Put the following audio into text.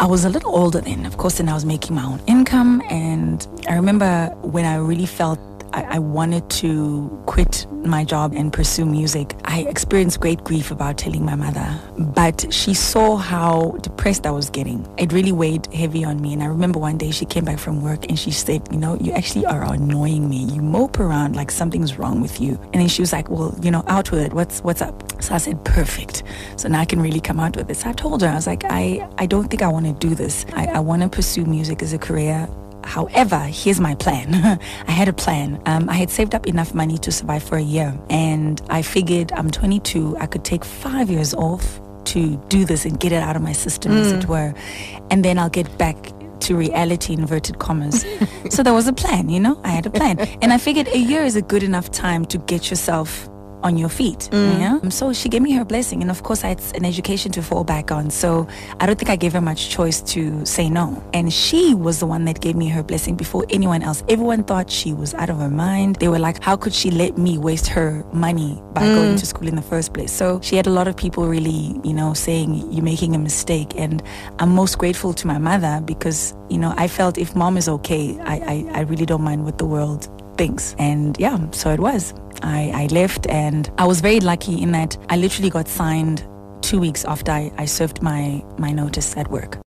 I was a little older then, of course, and I was making my own income. And I remember when I really felt I, I, wanted to quit my job and pursue music. I experienced great grief about telling my mother, but she saw how depressed I was getting. It really weighed heavy on me. And I remember one day she came back from work and she said, You know, you actually are annoying me. You mope around like something's wrong with you. And then she was like, Well, you know, out with it. What's what's up? So I said, Perfect. So now I can really come out with this. I told her, I was like, I, I don't think I want to do this. I, I want to pursue music as a career. However, here's my plan. I had a plan. Um, I had saved up enough money to survive for a year, and I figured I'm 22. I could take five years off to do this and get it out of my system, mm. as it were, and then I'll get back to reality inverted commas. so there was a plan, you know. I had a plan, and I figured a year is a good enough time to get yourself on your feet. Mm. Yeah. So she gave me her blessing. And of course, I had an education to fall back on. So I don't think I gave her much choice to say no. And she was the one that gave me her blessing before anyone else. Everyone thought she was out of her mind. They were like, how could she let me waste her money by mm. going to school in the first place? So she had a lot of people really, you know, saying, you're making a mistake. And I'm most grateful to my mother because, you know, I felt if mom is okay, I, I, I really don't mind what the world thinks. And yeah, so it was. I, I left and I was very lucky in that I literally got signed two weeks after I, I served my, my notice at work.